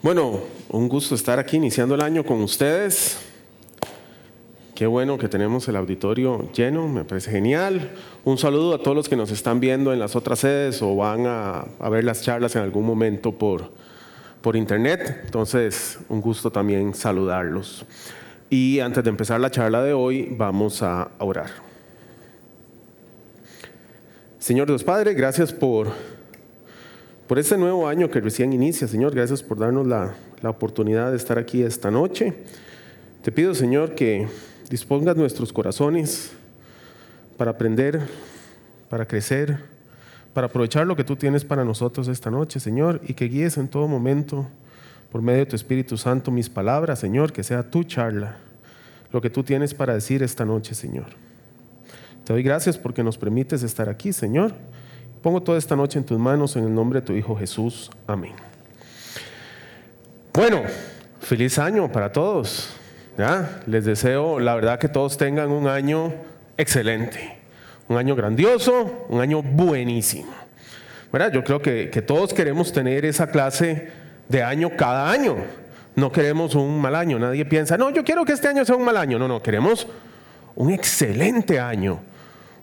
Bueno, un gusto estar aquí iniciando el año con ustedes. Qué bueno que tenemos el auditorio lleno, me parece genial. Un saludo a todos los que nos están viendo en las otras sedes o van a, ver las charlas en algún momento por, por internet. Entonces, un gusto también saludarlos. Y antes de empezar la charla de hoy, vamos a orar. Señor Dios Padre, gracias por por este nuevo año que recién inicia, Señor. Gracias por darnos la, oportunidad de estar aquí esta noche. Te pido, Señor, que dispongas nuestros corazones para aprender, para crecer, para aprovechar lo que tú tienes para nosotros esta noche, Señor, y que guíes en todo momento, por medio de tu Espíritu Santo, mis palabras, Señor, que sea tu charla, lo que tú tienes para decir esta noche, Señor. Te doy gracias porque nos permites estar aquí, Señor Pongo toda esta noche en tus manos en el nombre de tu Hijo Jesús. Amén. Bueno, feliz año para todos. ¿ya? Les deseo, la verdad, que todos tengan un año excelente, un año grandioso, un año buenísimo. ¿verdad? Yo creo que, que todos queremos tener esa clase de año cada año. No queremos un mal año. Nadie piensa, no, yo quiero que este año sea un mal año. No, no, queremos un excelente año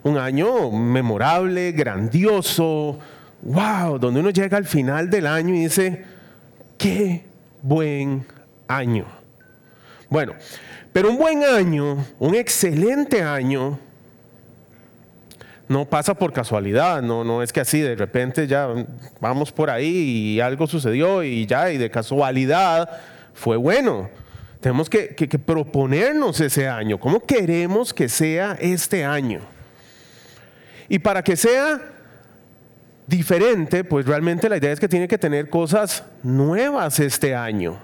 un año memorable, grandioso, wow, donde uno llega al final del año y dice, qué buen año. Bueno, pero un buen año, un excelente año, no pasa por casualidad, no, no es que así de repente ya vamos por ahí y algo sucedió y ya, y de casualidad fue bueno. Tenemos que, que proponernos ese año. ¿Cómo queremos que sea este año? Y para que sea diferente, pues realmente la idea es que tiene que tener cosas nuevas este año.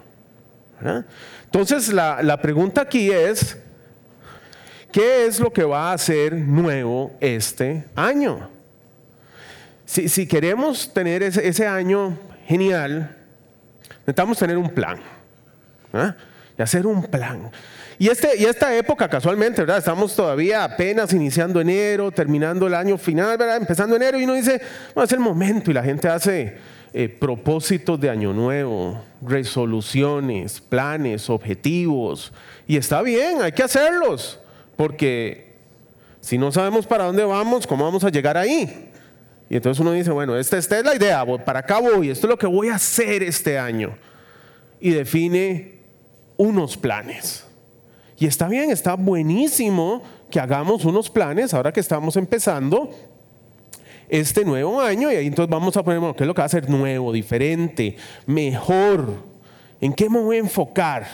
Entonces la, pregunta aquí es, ¿qué es lo que va a ser nuevo este año? Si, queremos tener ese, año genial, necesitamos tener un plan. Y hacer un plan. Y, este, y esta época, casualmente, ¿verdad? Estamos todavía apenas iniciando enero, terminando el año final, ¿verdad? Empezando enero y uno dice, bueno, es el momento y la gente hace eh, propósitos de año nuevo, resoluciones, planes, objetivos. Y está bien, hay que hacerlos, porque si no sabemos para dónde vamos, ¿cómo vamos a llegar ahí? Y entonces uno dice, bueno, esta, esta es la idea, para acá voy, esto es lo que voy a hacer este año. Y define unos planes. Y está bien, está buenísimo que hagamos unos planes ahora que estamos empezando este nuevo año y ahí entonces vamos a poner, bueno, ¿qué es lo que va a ser nuevo, diferente, mejor? ¿En qué me voy a enfocar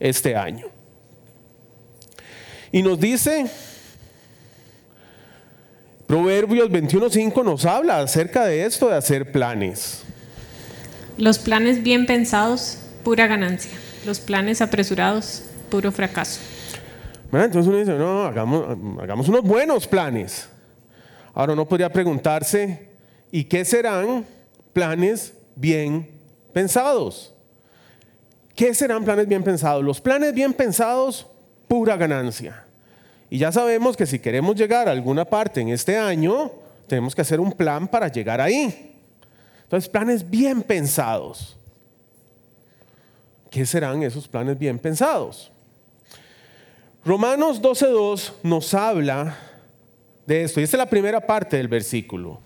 este año? Y nos dice, Proverbios 21.5 nos habla acerca de esto, de hacer planes. Los planes bien pensados, pura ganancia. Los planes apresurados, puro fracaso. Entonces uno dice, no, hagamos unos buenos planes. Ahora uno podría preguntarse, ¿y qué serán planes bien pensados? ¿Qué serán planes bien pensados? Los planes bien pensados, pura ganancia. Y ya sabemos que si queremos llegar a alguna parte en este año, tenemos que hacer un plan para llegar ahí. Entonces, planes bien pensados. ¿Qué serán esos planes bien pensados? Romanos 12.2 nos habla de esto. Y esta es la primera parte del versículo.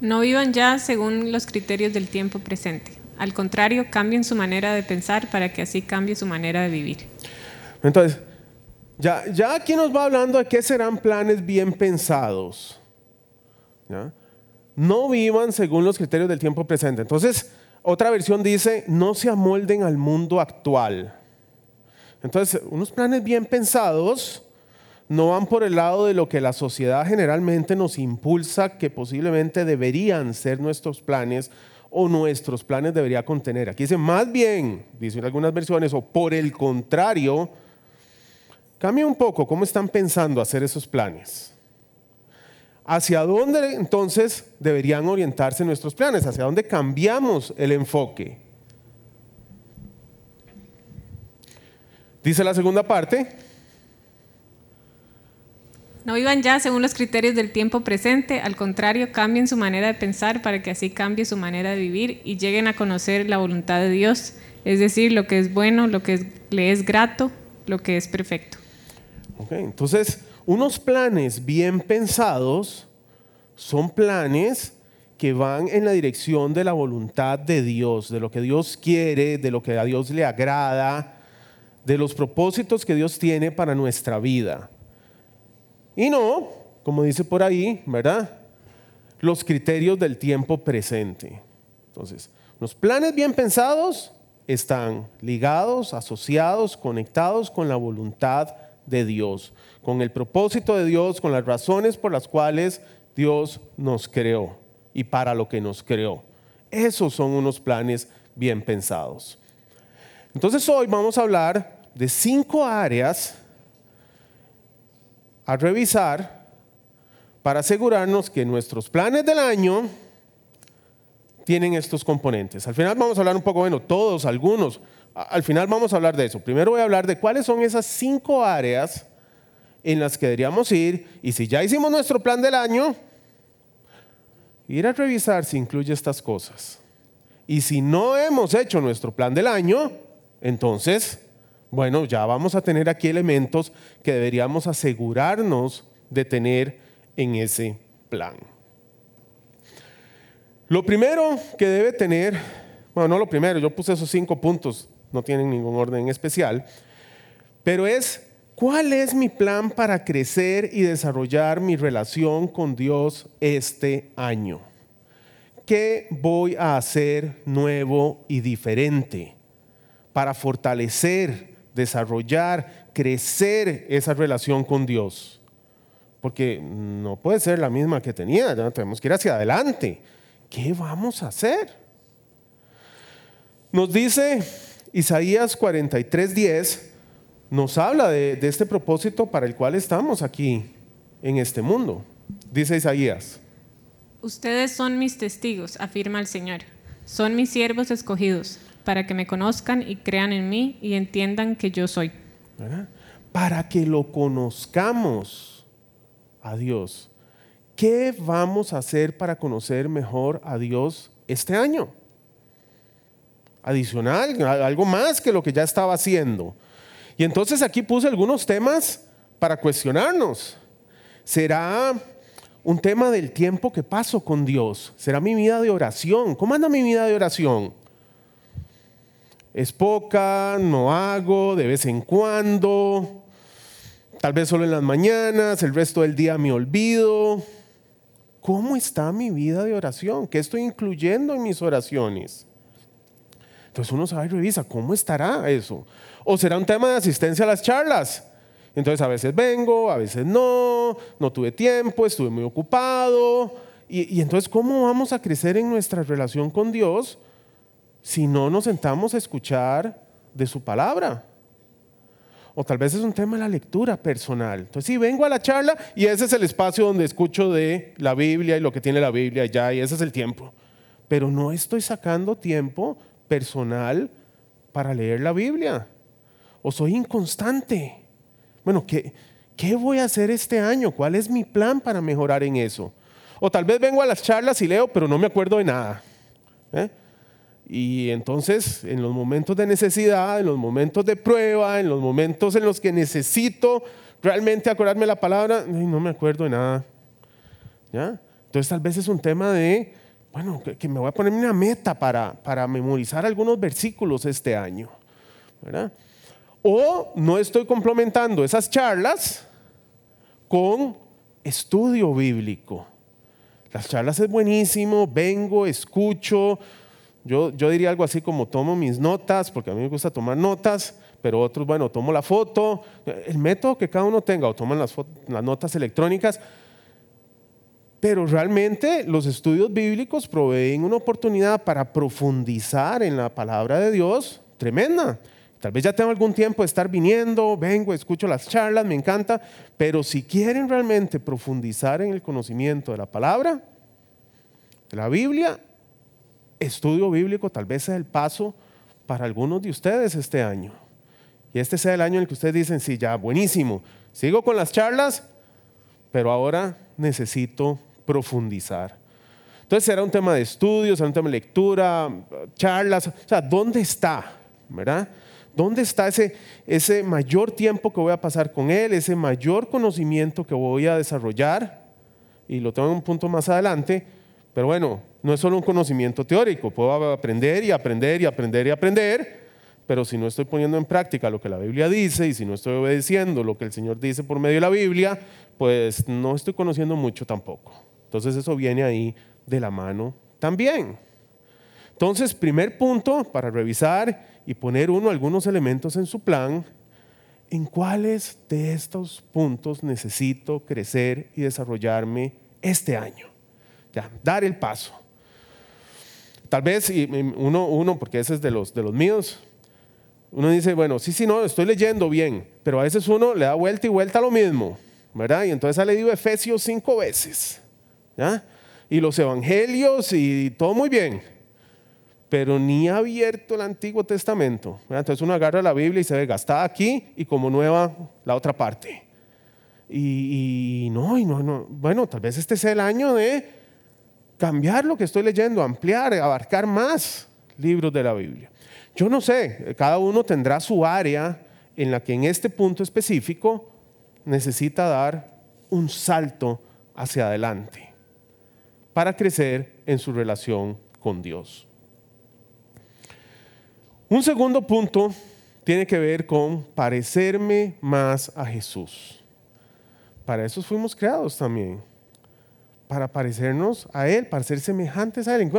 No vivan ya según los criterios del tiempo presente. Al contrario, cambien su manera de pensar para que así cambie su manera de vivir. Entonces, ya, ya aquí nos va hablando de qué serán planes bien pensados. No vivan según los criterios del tiempo presente. Entonces, otra versión dice, no se amolden al mundo actual. Entonces, unos planes bien pensados no van por el lado de lo que la sociedad generalmente nos impulsa que posiblemente deberían ser nuestros planes o nuestros planes debería contener. Aquí dice más bien, dicen algunas versiones, o por el contrario, cambia un poco cómo están pensando hacer esos planes. ¿Hacia dónde entonces deberían orientarse nuestros planes? ¿Hacia dónde cambiamos el enfoque? Dice la segunda parte. No vivan ya según los criterios del tiempo presente, al contrario, cambien su manera de pensar para que así cambie su manera de vivir y lleguen a conocer la voluntad de Dios, es decir, lo que es bueno, lo que le es grato, lo que es perfecto. Okay, entonces, unos planes bien pensados son planes que van en la dirección de la voluntad de Dios, de lo que Dios quiere, de lo que a Dios le agrada, de los propósitos que Dios tiene para nuestra vida. Y no, como dice por ahí, ¿verdad? Los criterios del tiempo presente. Entonces, los planes bien pensados están ligados, asociados, conectados con la voluntad de Dios, con el propósito de Dios, con las razones por las cuales Dios nos creó y para lo que nos creó. Esos son unos planes bien pensados. Entonces hoy vamos a hablar de cinco áreas a revisar para asegurarnos que nuestros planes del año tienen estos componentes. Al final vamos a hablar un poco, bueno, todos, algunos. Al final vamos a hablar de eso. Primero voy a hablar de cuáles son esas cinco áreas en las que deberíamos ir y si ya hicimos nuestro plan del año, ir a revisar si incluye estas cosas. Y si no hemos hecho nuestro plan del año, entonces bueno, ya vamos a tener aquí elementos que deberíamos asegurarnos de tener en ese plan. Lo primero que debe tener, bueno, no lo primero, yo puse esos cinco puntos, no tienen ningún orden especial, pero es cuál es mi plan para crecer y desarrollar mi relación con Dios este año. ¿Qué voy a hacer nuevo y diferente para fortalecer desarrollar, crecer esa relación con Dios. Porque no puede ser la misma que tenía, tenemos que ir hacia adelante. ¿Qué vamos a hacer? Nos dice Isaías 43:10, nos habla de este propósito para el cual estamos aquí en este mundo. Dice Isaías. Ustedes son mis testigos, afirma el Señor. Son mis siervos escogidos para que me conozcan y crean en mí y entiendan que yo soy. Para que lo conozcamos a Dios. ¿Qué vamos a hacer para conocer mejor a Dios este año? Adicional, algo más que lo que ya estaba haciendo. Y entonces aquí puse algunos temas para cuestionarnos. ¿Será un tema del tiempo que paso con Dios? ¿Será mi vida de oración? ¿Cómo anda mi vida de oración? Es poca, no hago, de vez en cuando, tal vez solo en las mañanas, el resto del día me olvido. ¿Cómo está mi vida de oración? ¿Qué estoy incluyendo en mis oraciones? Entonces uno sabe y revisa, ¿cómo estará eso? ¿O será un tema de asistencia a las charlas? Entonces a veces vengo, a veces no, no tuve tiempo, estuve muy ocupado. Y, y entonces, ¿cómo vamos a crecer en nuestra relación con Dios? Si no nos sentamos a escuchar de su palabra. O tal vez es un tema de la lectura personal. Entonces, sí, vengo a la charla y ese es el espacio donde escucho de la Biblia y lo que tiene la Biblia ya, y ese es el tiempo. Pero no estoy sacando tiempo personal para leer la Biblia. O soy inconstante. Bueno, ¿qué, ¿qué voy a hacer este año? ¿Cuál es mi plan para mejorar en eso? O tal vez vengo a las charlas y leo, pero no me acuerdo de nada. ¿Eh? Y entonces, en los momentos de necesidad, en los momentos de prueba, en los momentos en los que necesito realmente acordarme la palabra, no me acuerdo de nada. ¿Ya? Entonces, tal vez es un tema de, bueno, que, me voy a poner una meta para, para memorizar algunos versículos este año. ¿verdad? O no estoy complementando esas charlas con estudio bíblico. Las charlas es buenísimo, vengo, escucho, yo, diría algo así como tomo mis notas, porque a mí me gusta tomar notas, pero otros, bueno, tomo la foto, el método que cada uno tenga, o toman las, las notas electrónicas, pero realmente los estudios bíblicos proveen una oportunidad para profundizar en la palabra de Dios tremenda. Tal vez ya tengo algún tiempo de estar viniendo, vengo, escucho las charlas, me encanta, pero si quieren realmente profundizar en el conocimiento de la palabra, de la Biblia, estudio bíblico tal vez sea el paso para algunos de ustedes este año. Y este sea el año en el que ustedes dicen, sí, ya, buenísimo, sigo con las charlas, pero ahora necesito profundizar. Entonces será un tema de estudios, será un tema de lectura, charlas, o sea, ¿dónde está? ¿Verdad? ¿Dónde está ese, ese mayor tiempo que voy a pasar con Él, ese mayor conocimiento que voy a desarrollar? Y lo tengo en un punto más adelante, pero bueno, no es solo un conocimiento teórico, puedo aprender y aprender y aprender y aprender, pero si no estoy poniendo en práctica lo que la Biblia dice y si no estoy obedeciendo lo que el Señor dice por medio de la Biblia, pues no estoy conociendo mucho tampoco. Entonces eso viene ahí de la mano también. Entonces, primer punto para revisar y poner uno algunos elementos en su plan, ¿en cuáles de estos puntos necesito crecer y desarrollarme este año? Dar el paso. Tal vez uno, uno porque ese es de los, de los míos, uno dice, bueno, sí, sí, no, estoy leyendo bien, pero a veces uno le da vuelta y vuelta a lo mismo, ¿verdad? Y entonces ha leído Efesios cinco veces, ¿ya? Y los evangelios y todo muy bien, pero ni ha abierto el Antiguo Testamento. Entonces uno agarra la Biblia y se ve gastada aquí y como nueva la otra parte. Y, y no, y no, bueno, tal vez este sea el año de cambiar lo que estoy leyendo, ampliar, abarcar más libros de la Biblia. Yo no sé, cada uno tendrá su área en la que en este punto específico necesita dar un salto hacia adelante para crecer en su relación con Dios. Un segundo punto tiene que ver con parecerme más a Jesús. Para eso fuimos creados también para parecernos a Él, para ser semejantes a Él.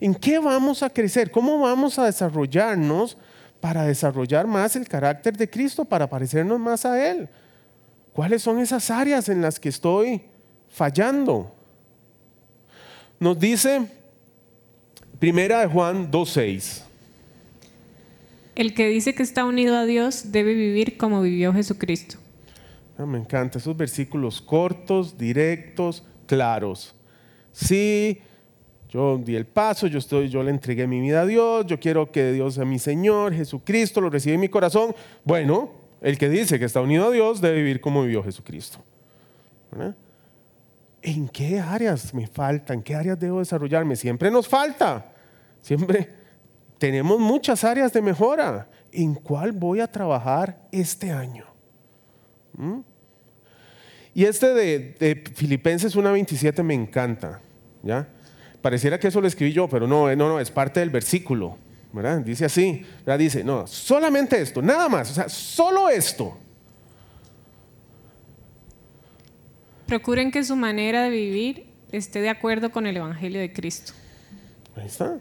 ¿En qué vamos a crecer? ¿Cómo vamos a desarrollarnos para desarrollar más el carácter de Cristo, para parecernos más a Él? ¿Cuáles son esas áreas en las que estoy fallando? Nos dice Primera de Juan 2.6. El que dice que está unido a Dios debe vivir como vivió Jesucristo. Ah, me encanta esos versículos cortos, directos, claros. Sí, yo di el paso, yo, estoy, yo le entregué mi vida a Dios, yo quiero que Dios sea mi Señor, Jesucristo, lo recibe en mi corazón. Bueno, el que dice que está unido a Dios debe vivir como vivió Jesucristo. ¿En qué áreas me falta? ¿En qué áreas debo desarrollarme? Siempre nos falta. Siempre tenemos muchas áreas de mejora. ¿En cuál voy a trabajar este año? ¿Mm? Y este de, Filipenses 1.27 me encanta, ¿ya? Pareciera que eso lo escribí yo, pero no, no, no, es parte del versículo, ¿verdad? Dice así, ¿verdad? Dice, no, solamente esto, nada más, o sea, solo esto. Procuren que su manera de vivir esté de acuerdo con el Evangelio de Cristo. Ahí está.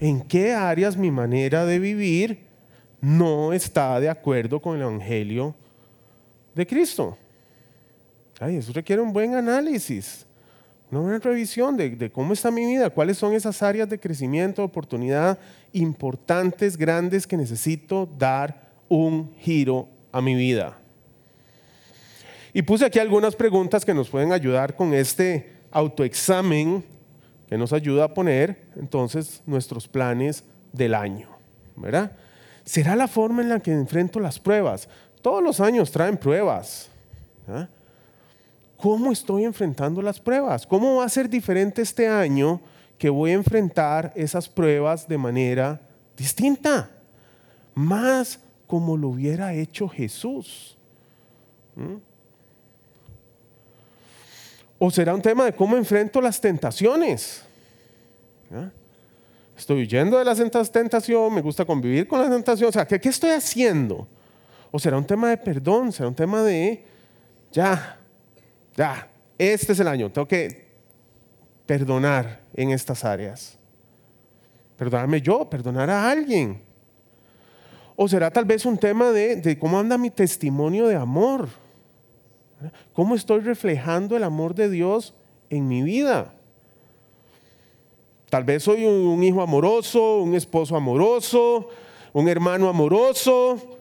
¿En qué áreas mi manera de vivir no está de acuerdo con el Evangelio de Cristo? Eso requiere un buen análisis, una buena revisión de, cómo está mi vida, cuáles son esas áreas de crecimiento, oportunidad importantes, grandes que necesito dar un giro a mi vida. Y puse aquí algunas preguntas que nos pueden ayudar con este autoexamen que nos ayuda a poner entonces nuestros planes del año, ¿verdad? ¿Será la forma en la que enfrento las pruebas? Todos los años traen pruebas. ¿verdad? ¿Cómo estoy enfrentando las pruebas? ¿Cómo va a ser diferente este año que voy a enfrentar esas pruebas de manera distinta? Más como lo hubiera hecho Jesús. ¿Mm? ¿O será un tema de cómo enfrento las tentaciones? Estoy huyendo de las tentaciones, me gusta convivir con las tentaciones. O sea, ¿qué, ¿qué estoy haciendo? ¿O será un tema de perdón? ¿Será un tema de, ya, ya, este es el año, tengo que perdonar en estas áreas. Perdonarme yo, perdonar a alguien. O será tal vez un tema de, cómo anda mi testimonio de amor. ¿Cómo estoy reflejando el amor de Dios en mi vida? Tal vez soy un, hijo amoroso, un esposo amoroso, un hermano amoroso.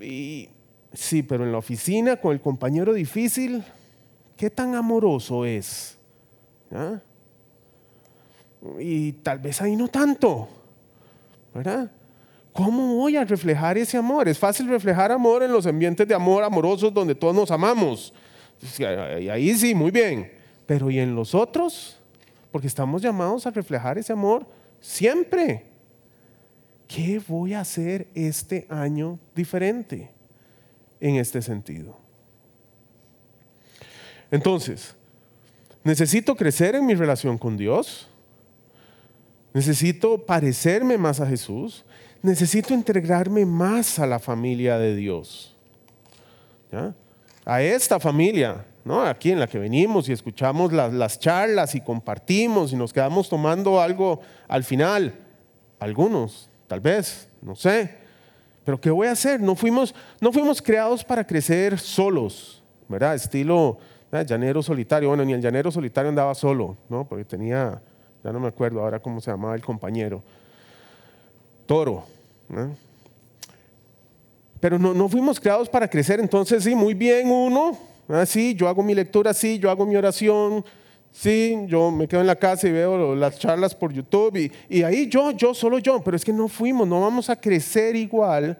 Y sí, pero en la oficina con el compañero difícil, ¿Qué tan amoroso es? ¿Ah? Y tal vez ahí no tanto, ¿verdad? ¿Cómo voy a reflejar ese amor? Es fácil reflejar amor en los ambientes de amor amorosos donde todos nos amamos, Ahí sí, muy bien. Pero ¿y en los otros? Porque estamos llamados a reflejar ese amor siempre. ¿Qué voy a hacer este año diferente en este sentido? Entonces, necesito crecer en mi relación con Dios. Necesito parecerme más a Jesús. Necesito integrarme más a la familia de Dios. A esta familia, ¿no? aquí en la que venimos y escuchamos las, las charlas y compartimos y nos quedamos tomando algo al final. Algunos, tal vez, no sé. Pero ¿qué voy a hacer? No fuimos, no fuimos creados para crecer solos, ¿verdad? Estilo llanero solitario. Bueno, ni el llanero solitario andaba solo, ¿no? Porque tenía, ya no me acuerdo ahora cómo se llamaba el compañero. Toro. Pero no, no fuimos creados para crecer, entonces sí, muy bien uno, sí, yo hago mi lectura, sí, yo hago mi oración, sí, yo me quedo en la casa y veo las charlas por YouTube y ahí yo, yo, solo yo, pero es que no fuimos, no vamos a crecer igual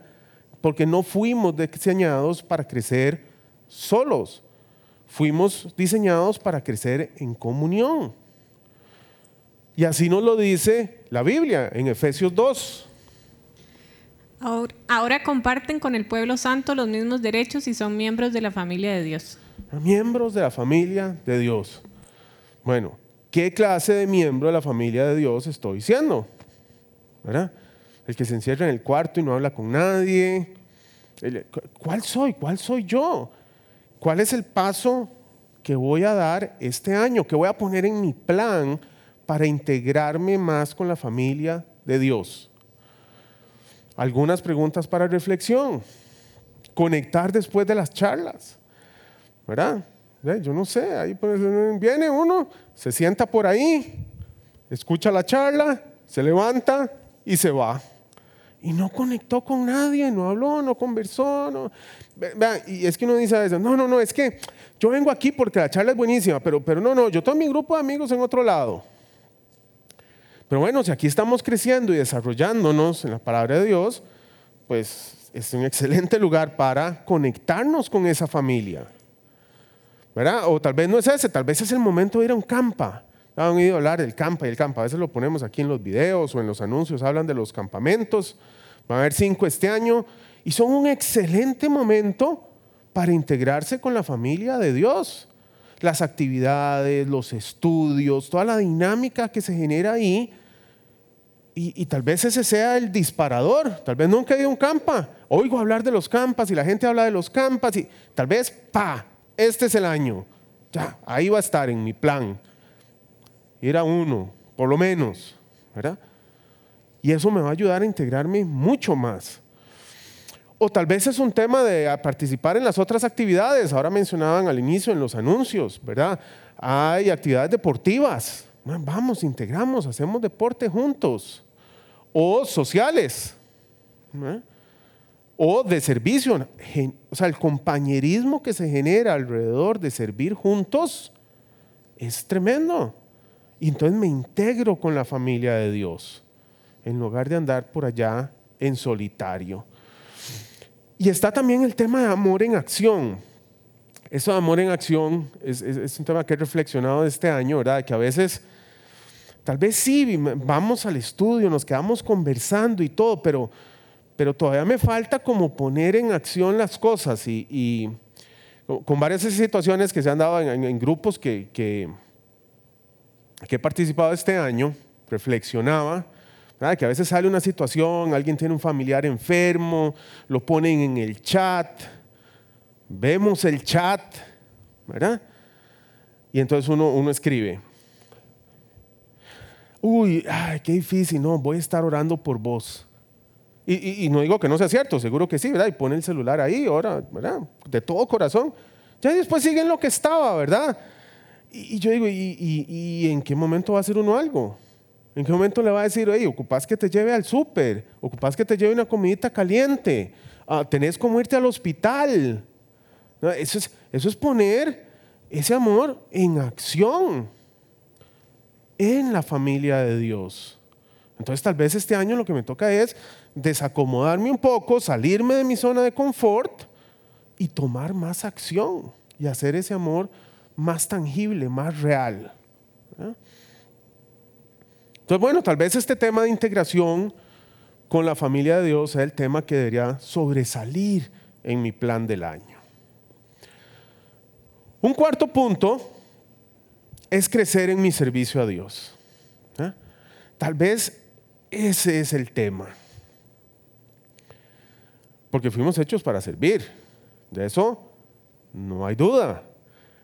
porque no fuimos diseñados para crecer solos, fuimos diseñados para crecer en comunión. Y así nos lo dice la Biblia en Efesios 2. Ahora, comparten con el pueblo santo los mismos derechos y son miembros de la familia de Dios. Miembros de la familia de Dios. Bueno, ¿qué clase de miembro de la familia de Dios estoy siendo? ¿Verdad? El que se encierra en el cuarto y no habla con nadie. ¿Cuál soy? ¿Cuál soy yo? ¿Cuál es el paso que voy a dar este año? ¿Qué voy a poner en mi plan para integrarme más con la familia de Dios? algunas preguntas para reflexión. Conectar después de las charlas. ¿Verdad? Yo no sé, ahí pues, viene uno, se sienta por ahí, escucha la charla, se levanta y se va. Y no conectó con nadie, no habló, no conversó. No. Y es que uno dice a veces, no, no, no, es que yo vengo aquí porque la charla es buenísima, pero, pero no, no, yo tengo mi grupo de amigos en otro lado. Pero bueno, si aquí estamos creciendo y desarrollándonos en la palabra de Dios, pues es un excelente lugar para conectarnos con esa familia. ¿Verdad? O tal vez no es ese, tal vez es el momento de ir a un campa. Han oído hablar del campa y el campa. A veces lo ponemos aquí en los videos o en los anuncios, hablan de los campamentos. Va a haber cinco este año y son un excelente momento para integrarse con la familia de Dios. Las actividades, los estudios, toda la dinámica que se genera ahí y, tal vez ese sea el disparador. Tal vez nunca he ido a un campa. Oigo hablar de los campas y la gente habla de los campas y tal vez, pa, este es el año. Ya, ahí va a estar en mi plan. Ir a uno, por lo menos. ¿Verdad? Y eso me va a ayudar a integrarme mucho más. O tal vez es un tema de participar en las otras actividades. Ahora mencionaban al inicio en los anuncios, ¿verdad? Hay actividades deportivas. Vamos, integramos, hacemos deporte juntos o sociales, o de servicio. O sea, el compañerismo que se genera alrededor de servir juntos es tremendo. Y entonces me integro con la familia de Dios, en lugar de andar por allá en solitario. Y está también el tema de amor en acción. Eso de amor en acción es, un tema que he reflexionado este año, ¿verdad? Que a veces Tal vez sí, vamos al estudio, nos quedamos conversando y todo, pero, pero todavía me falta como poner en acción las cosas y, con varias situaciones que se han dado en, grupos que, he participado este año, reflexionaba, que a veces sale una situación, alguien tiene un familiar enfermo, lo ponen en el chat, vemos el chat, ¿verdad? Y entonces uno, uno escribe, uy, ay, qué difícil, no, voy a estar orando por vos. Y, no digo que no sea cierto, seguro que sí, ¿verdad? Y pone el celular ahí, ora, ¿verdad? De todo corazón. Ya después siguen lo que estaba, ¿verdad? Y, yo digo, ¿y, en qué momento va a hacer uno algo? ¿En qué momento le va a decir, oye, ocupás que te lleve al súper, ocupás que te lleve una comidita caliente, ah, tenés como irte al hospital? eso, es, eso es poner ese amor en acción en la familia de Dios. Entonces tal vez este año lo que me toca es desacomodarme un poco, salirme de mi zona de confort y tomar más acción. y hacer ese amor más tangible, más real. Entonces, bueno, tal vez este tema de integración con la familia de Dios es el tema que debería sobresalir en mi plan del año. Un cuarto punto es crecer en mi servicio a Dios. ¿eh? Tal vez ese es el tema. Porque fuimos hechos para servir. De eso no hay duda.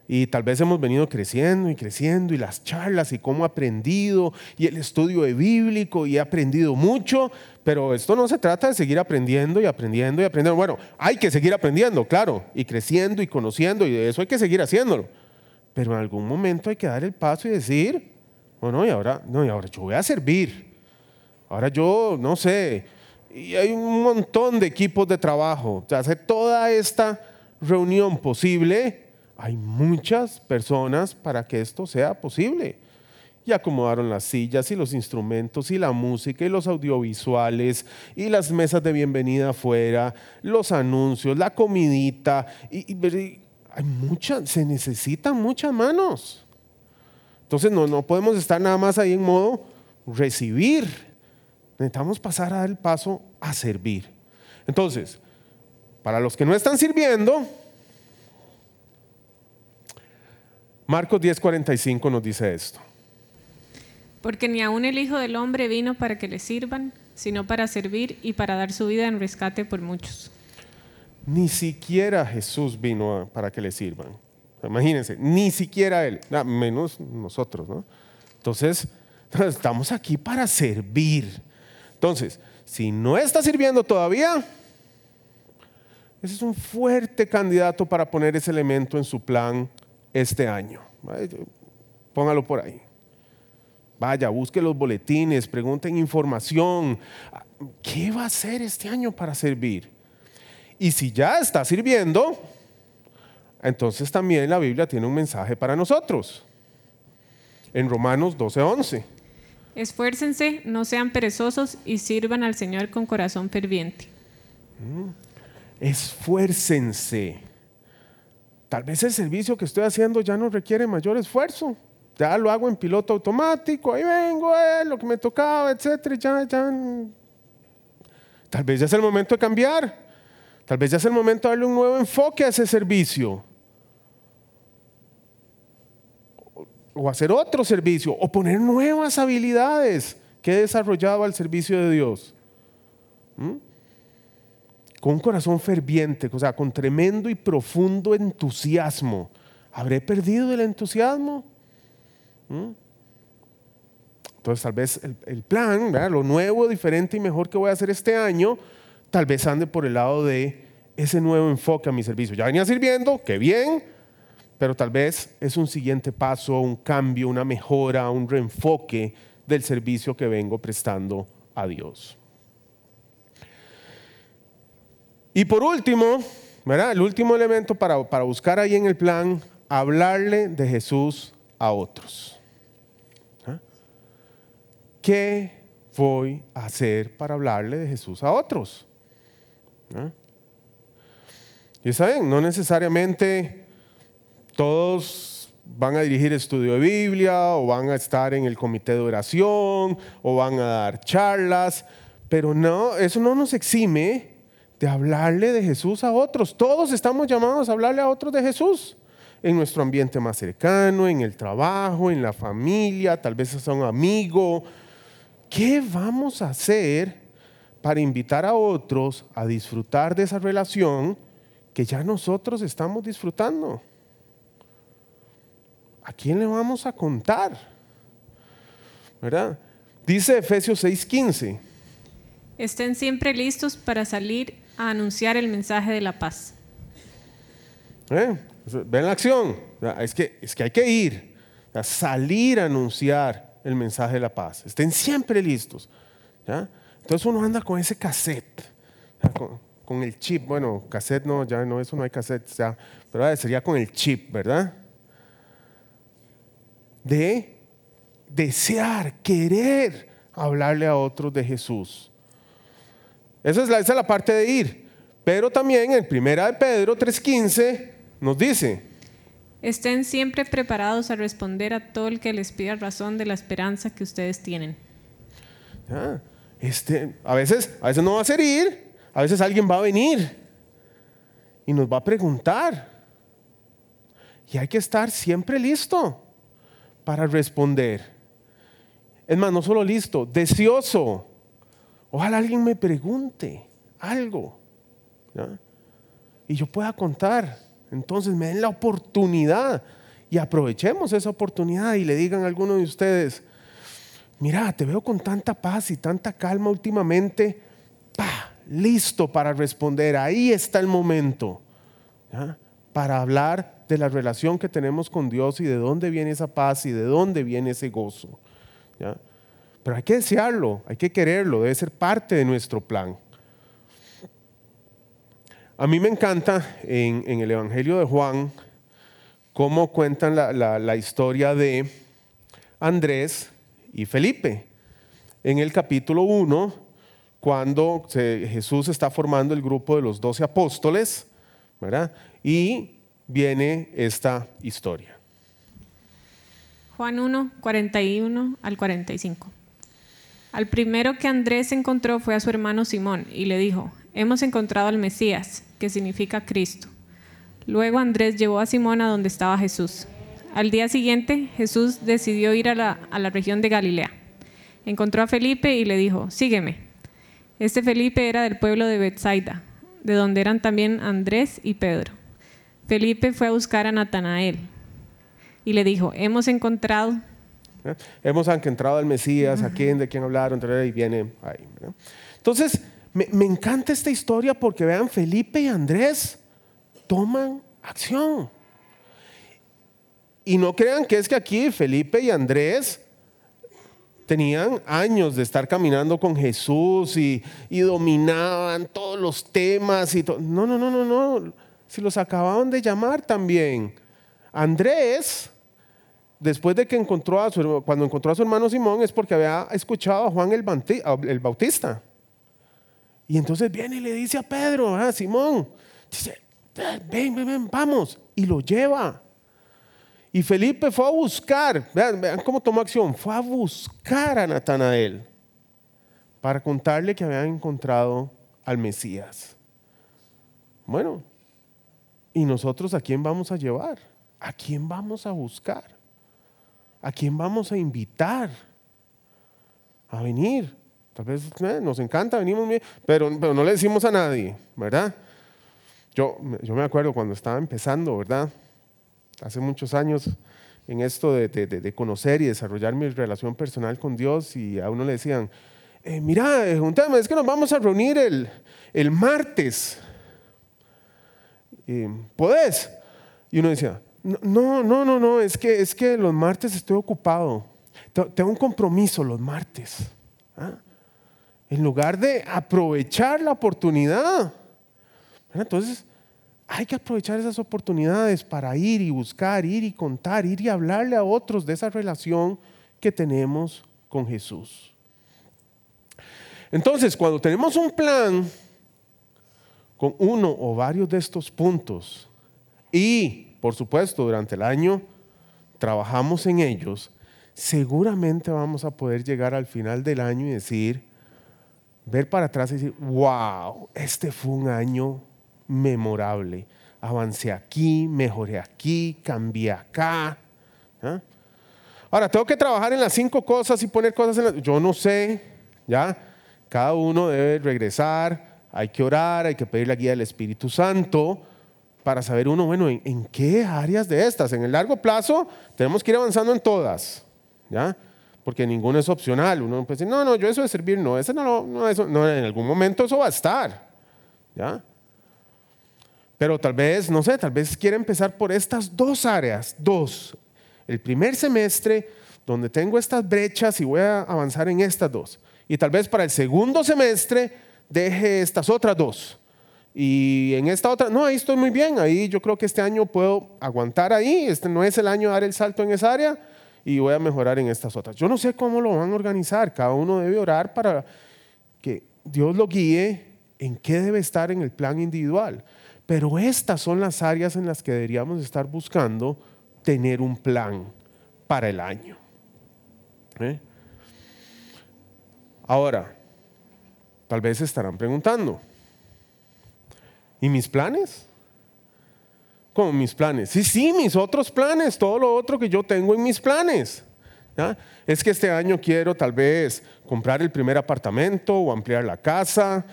Y tal vez hemos venido creciendo y creciendo y las charlas y cómo he aprendido y el estudio bíblico y he aprendido mucho, pero esto no se trata de seguir aprendiendo y aprendiendo y aprendiendo. Bueno, hay que seguir aprendiendo, claro, y creciendo y conociendo y eso hay que seguir haciéndolo. Pero en algún momento hay que dar el paso y decir, bueno, y ahora, no, y ahora yo voy a servir. Ahora yo, no sé, y hay un montón de equipos de trabajo. O sea, hacer toda esta reunión posible hay muchas personas para que esto sea posible. Y acomodaron las sillas y los instrumentos y la música y los audiovisuales y las mesas de bienvenida afuera, los anuncios, la comidita. Y, hay muchas, se necesitan muchas manos. Entonces no, no podemos estar nada más ahí en modo recibir. Necesitamos pasar a dar el paso a servir. Entonces, para los que no están sirviendo, Marcos 10:45 nos dice esto. Porque ni aun el Hijo del Hombre vino para que le sirvan, sino para servir y para dar su vida en rescate por muchos. Ni siquiera Jesús vino para que le sirvan. Imagínense, ni siquiera Él, menos nosotros, ¿no? Entonces, estamos aquí para servir. Entonces, si no está sirviendo todavía, ese es un fuerte candidato para poner ese elemento en su plan este año. Póngalo por ahí. Vaya, busque los boletines, pregunten información. ¿Qué va a hacer este año para servir? Y si ya está sirviendo, entonces también la Biblia tiene un mensaje para nosotros. En Romanos 12:11. Esfuércense, no sean perezosos y sirvan al Señor con corazón ferviente. Mm. Esfuércense. Tal vez el servicio que estoy haciendo ya no requiere mayor esfuerzo. Ya lo hago en piloto automático, ahí vengo, eh, lo que me tocaba, etcétera, ya, ya. Tal vez ya es el momento de cambiar. Tal vez ya es el momento de darle un nuevo enfoque a ese servicio. O hacer otro servicio, o poner nuevas habilidades que he desarrollado al servicio de Dios. ¿Mm? Con un corazón ferviente, o sea, con tremendo y profundo entusiasmo. ¿Habré perdido el entusiasmo? ¿Mm? Entonces tal vez el, plan, lo nuevo, diferente y mejor que voy a hacer este año, tal vez ande por el lado de ese nuevo enfoque a mi servicio. Ya venía sirviendo, qué bien, pero tal vez es un siguiente paso, un cambio, una mejora, un reenfoque del servicio que vengo prestando a Dios. Y por último, ¿verdad? el último elemento para, buscar ahí en el plan, hablarle de Jesús a otros. ¿Ah? ¿Qué voy a hacer para hablarle de Jesús a otros? ¿Ah? Y saben, no necesariamente todos van a dirigir estudio de Biblia o van a estar en el comité de oración o van a dar charlas, pero no, eso no nos exime de hablarle de Jesús a otros. Todos estamos llamados a hablarle a otros de Jesús. En nuestro ambiente más cercano, en el trabajo, en la familia, tal vez es un amigo. ¿Qué vamos a hacer para invitar a otros a disfrutar de esa relación que ya nosotros estamos disfrutando? ¿A quién le vamos a contar? ¿Verdad? Dice Efesios 6:15. Estén siempre listos para salir a anunciar el mensaje de la paz. ¿Eh? Ven la acción. Es que, es que hay que ir, a salir a anunciar el mensaje de la paz. Estén siempre listos. Entonces uno anda con ese cassette, con, el chip. Bueno, cassette no, ya no, eso no hay cassette, ya, pero sería con el chip, ¿verdad? De desear, querer hablarle a otros de Jesús. Esa es la, la parte de ir. Pero también en primera de Pedro 3.15 nos dice. Estén siempre preparados a responder a todo el que les pida razón de la esperanza que ustedes tienen. ¿Ya? Este, a, veces, a veces no va a ser ir, a veces alguien va a venir y nos va a preguntar. Y hay que estar siempre listo para responder. Es más, no solo listo, deseoso. Ojalá alguien me pregunte algo. Y yo pueda contar. Entonces me den la oportunidad y aprovechemos esa oportunidad y le digan a alguno de ustedes, mira, te veo con tanta paz y tanta calma últimamente, pa, listo para responder. Ahí está el momento para hablar de la relación que tenemos con Dios y de dónde viene esa paz y de dónde viene ese gozo. ¿ya? Pero hay que desearlo, hay que quererlo, debe ser parte de nuestro plan. A mí me encanta en, el Evangelio de Juan cómo cuentan la, historia de Andrés y Felipe. En el capítulo 1, cuando Jesús está formando el grupo de los doce apóstoles, ¿verdad? Y viene esta historia. Juan 1, 41 al 45. Al primero que Andrés encontró fue a su hermano Simón y le dijo, hemos encontrado al Mesías, que significa Cristo. Luego Andrés llevó a Simón a donde estaba Jesús. Al día siguiente, Jesús decidió ir a la, región de Galilea. Encontró a Felipe y le dijo, sígueme. Este Felipe era del pueblo de Bethsaida, de donde eran también Andrés y Pedro. Felipe fue a buscar a Natanael y le dijo, hemos encontrado ¿eh? Hemos encontrado al Mesías, a quién, de quién hablaron, y viene ahí. Entonces, me, encanta esta historia porque vean, Felipe y Andrés toman acción. Y no crean que es que aquí Felipe y Andrés tenían años de estar caminando con Jesús y, dominaban todos los temas y. No, no, no, no, no. Si los acababan de llamar también. Andrés, después de que encontró a su, cuando encontró a su hermano Simón, es porque había escuchado a Juan el, Bauti- el Bautista. Y entonces viene y le dice a Pedro, a Simón, dice, ven, ven, ven, vamos. Y lo lleva. Y Felipe fue a buscar, vean, vean cómo tomó acción, fue a buscar a Natanael para contarle que habían encontrado al Mesías. Bueno, ¿y nosotros a quién vamos a llevar? ¿A quién vamos a buscar? ¿A quién vamos a invitar a venir? Tal vez eh, nos encanta, venimos bien, pero, no le decimos a nadie, ¿verdad? Yo, me acuerdo cuando estaba empezando, ¿verdad? Hace muchos años en esto de, conocer y desarrollar mi relación personal con Dios y a uno le decían, eh, mira, eh, juntame, es que nos vamos a reunir el, martes. ¿Podés? Y uno decía, no, no, no, no, es que, es que los martes estoy ocupado. Te- Tengo un compromiso los martes. ¿ah? En lugar de aprovechar la oportunidad. Entonces, hay que aprovechar esas oportunidades para ir y buscar, ir y contar, ir y hablarle a otros de esa relación que tenemos con Jesús. Entonces, cuando tenemos un plan con uno o varios de estos puntos y, por supuesto, durante el año trabajamos en ellos, seguramente vamos a poder llegar al final del año y decir, ver para atrás y decir, wow, este fue un año memorable. Avancé aquí, mejoré aquí, cambié acá. ¿ah? Ahora, tengo que trabajar en las cinco cosas y poner cosas en las... Yo no sé, ¿ya? Cada uno debe regresar, hay que orar, hay que pedir la guía del Espíritu Santo para saber uno, bueno, ¿en, en qué áreas de estas? En el largo plazo tenemos que ir avanzando en todas, ¿ya? Porque ninguno es opcional. Uno puede decir, no, no, yo eso de servir, no, eso no, no, eso, no, en algún momento eso va a estar, ¿ya? Pero tal vez, no sé, tal vez quiere empezar por estas dos áreas, dos. El primer semestre, donde tengo estas brechas y voy a avanzar en estas dos. Y tal vez para el segundo semestre deje estas otras dos. Y en esta otra, no, ahí estoy muy bien, ahí yo creo que este año puedo aguantar ahí, este no es el año de dar el salto en esa área y voy a mejorar en estas otras. Yo no sé cómo lo van a organizar, cada uno debe orar para que Dios lo guíe en qué debe estar en el plan individual. Pero estas son las áreas en las que deberíamos estar buscando tener un plan para el año. ¿Eh? Ahora, tal vez se estarán preguntando, ¿y mis planes? ¿Cómo mis planes? Sí, sí, mis otros planes, todo lo otro que yo tengo en mis planes. Es que este año quiero tal vez comprar el primer apartamento o ampliar la casa,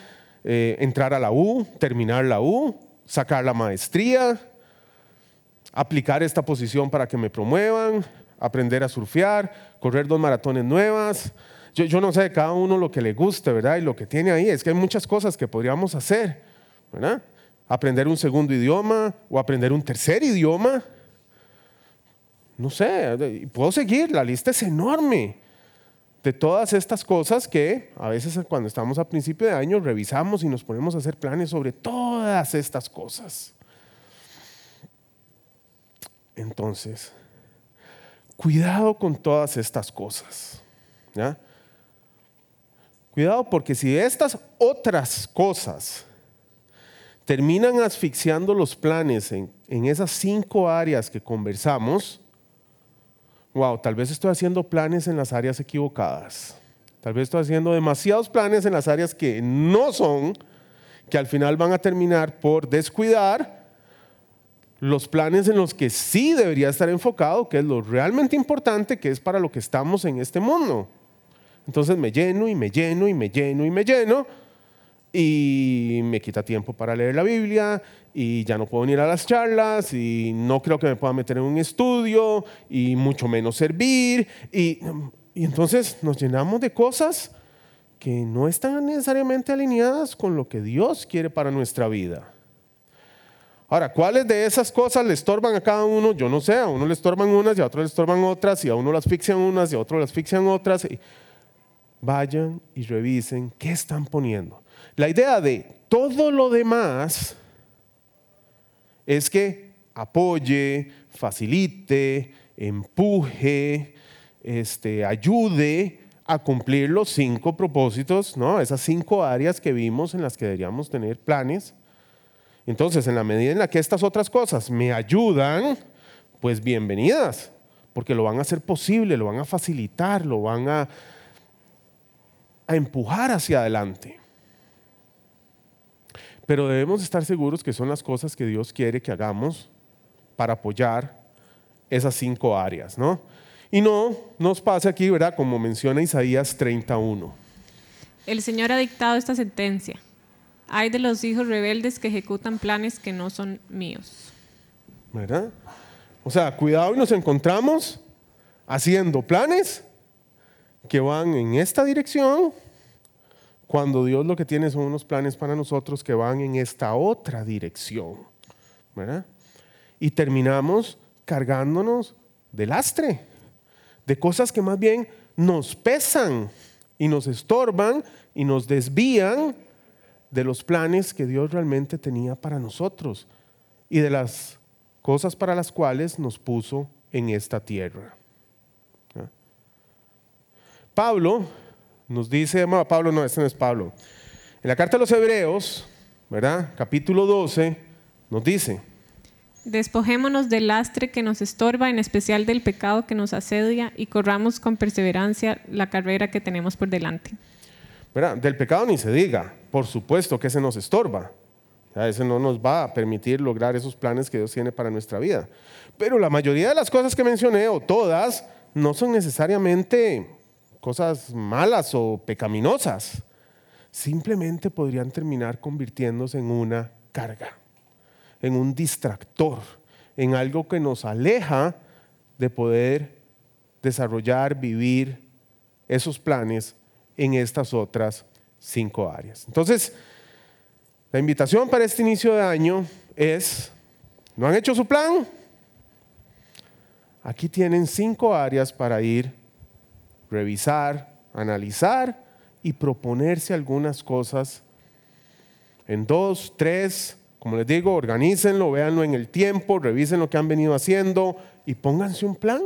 eh, entrar a la U, terminar la U, sacar la maestría, aplicar esta posición para que me promuevan, aprender a surfear, correr dos maratones nuevas. Yo, no sé cada uno lo que le guste, ¿verdad? Y lo que tiene ahí. Es que hay muchas cosas que podríamos hacer, ¿verdad? Aprender un segundo idioma o aprender un tercer idioma. No sé, puedo seguir, la lista es enorme de todas estas cosas que a veces cuando estamos a principio de año revisamos y nos ponemos a hacer planes sobre todas estas cosas. Entonces, cuidado con todas estas cosas. Cuidado porque si estas otras cosas terminan asfixiando los planes en, en esas cinco áreas que conversamos, wow, tal vez estoy haciendo planes en las áreas equivocadas. Tal vez estoy haciendo demasiados planes en las áreas que no son, que al final van a terminar por descuidar los planes en los que sí debería estar enfocado, que es lo realmente importante, que es para lo que estamos en este mundo. Entonces me lleno y me lleno y me lleno y me lleno y me quita tiempo para leer la Biblia y ya no puedo ir a las charlas y no creo que me pueda meter en un estudio y mucho menos servir y, y entonces nos llenamos de cosas que no están necesariamente alineadas con lo que Dios quiere para nuestra vida. Ahora, ¿cuáles de esas cosas le estorban a cada uno? Yo no sé, a uno le estorban unas y a otro le estorban otras y a uno las asfixian unas y a otro las asfixian otras. Vayan y revisen qué están poniendo. La idea de todo lo demás es que apoye, facilite, empuje, este, ayude a cumplir los cinco propósitos, ¿no? esas cinco áreas que vimos en las que deberíamos tener planes. Entonces, en la medida en la que estas otras cosas me ayudan, pues bienvenidas, porque lo van a hacer posible, lo van a facilitar, lo van a, a empujar hacia adelante. Pero debemos estar seguros que son las cosas que Dios quiere que hagamos para apoyar esas cinco áreas, ¿no? Y no nos pasa aquí, ¿verdad? Como menciona Isaías 31. El Señor ha dictado esta sentencia. Hay de los hijos rebeldes que ejecutan planes que no son míos. ¿Verdad? O sea, cuidado y nos encontramos haciendo planes que van en esta dirección cuando Dios lo que tiene son unos planes para nosotros que van en esta otra dirección. ¿verdad? Y terminamos cargándonos de lastre, de cosas que más bien nos pesan y nos estorban y nos desvían de los planes que Dios realmente tenía para nosotros y de las cosas para las cuales nos puso en esta tierra. Pablo nos dice, Pablo, no, este no es Pablo. En la carta de los Hebreos, ¿verdad? Capítulo 12, nos dice. Despojémonos del lastre que nos estorba, en especial del pecado que nos asedia, y corramos con perseverancia la carrera que tenemos por delante. ¿Verdad? Del pecado ni se diga, por supuesto que ese nos estorba. Ese no nos va a permitir lograr esos planes que Dios tiene para nuestra vida. Pero la mayoría de las cosas que mencioné, o todas, no son necesariamente cosas malas o pecaminosas, simplemente podrían terminar convirtiéndose en una carga, en un distractor, en algo que nos aleja de poder desarrollar, vivir esos planes en estas otras cinco áreas. Entonces, la invitación para este inicio de año es, ¿no han hecho su plan? Aquí tienen cinco áreas para ir revisar, analizar y proponerse algunas cosas en dos, tres, como les digo, organícenlo, véanlo en el tiempo, revisen lo que han venido haciendo y pónganse un plan.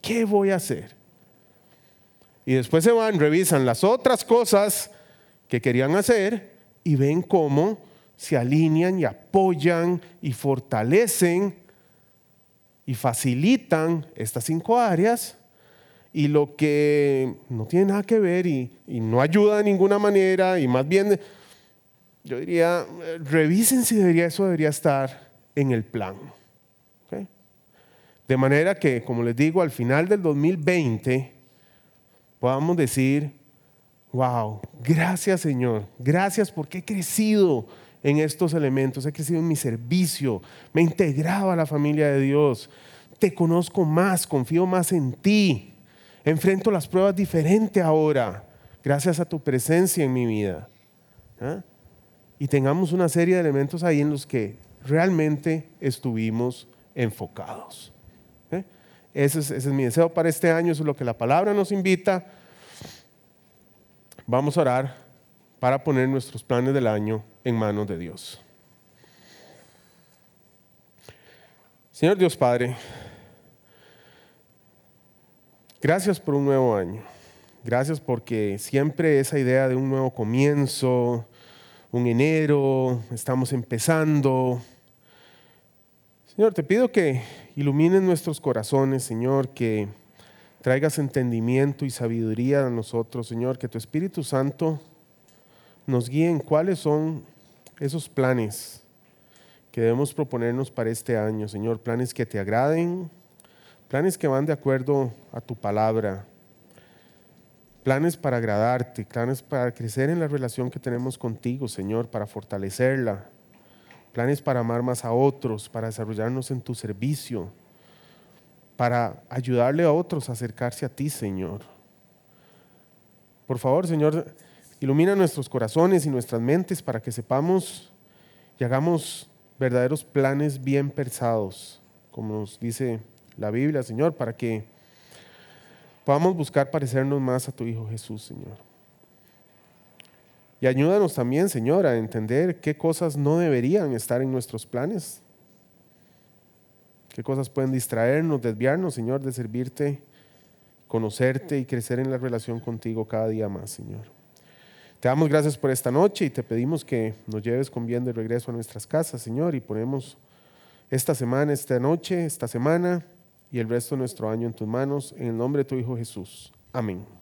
¿Qué voy a hacer? Y después se van, revisan las otras cosas que querían hacer y ven cómo se alinean y apoyan y fortalecen y facilitan estas cinco áreas y lo que no tiene nada que ver y, no ayuda de ninguna manera y más bien, yo diría, revisen si debería, eso debería estar en el plan. De manera que, como les digo, al final del 2020 podamos decir, wow, gracias Señor, gracias porque he crecido en estos elementos, he crecido en mi servicio, me he integrado a la familia de Dios, te conozco más, confío más en ti, enfrento las pruebas diferente ahora, gracias a tu presencia en mi vida. ¿ah? Y tengamos una serie de elementos ahí en los que realmente estuvimos enfocados. ¿eh? Ese, es, ese es mi deseo para este año, eso es lo que la palabra nos invita. Vamos a orar para poner nuestros planes del año en manos de Dios. Señor Dios Padre, gracias por un nuevo año. Gracias porque siempre esa idea de un nuevo comienzo, un enero, estamos empezando. Señor, te pido que ilumines nuestros corazones, Señor, que traigas entendimiento y sabiduría a nosotros, Señor, que tu Espíritu Santo nos guíe en cuáles son esos planes que debemos proponernos para este año, Señor, planes que te agraden, planes que van de acuerdo a tu palabra, planes para agradarte, planes para crecer en la relación que tenemos contigo, Señor, para fortalecerla, planes para amar más a otros, para desarrollarnos en tu servicio, para ayudarle a otros a acercarse a ti, Señor. Por favor, Señor, ilumina nuestros corazones y nuestras mentes para que sepamos y hagamos verdaderos planes bien pensados, como nos dice la Biblia, Señor, para que podamos buscar parecernos más a tu Hijo Jesús, Señor. Y ayúdanos también, Señor, a entender qué cosas no deberían estar en nuestros planes, qué cosas pueden distraernos, desviarnos, Señor, de servirte, conocerte y crecer en la relación contigo cada día más, Señor. Te damos gracias por esta noche y te pedimos que nos lleves con bien de regreso a nuestras casas, Señor, y ponemos esta semana, esta noche, esta semana y el resto de nuestro año en tus manos, en el nombre de tu Hijo Jesús. Amén.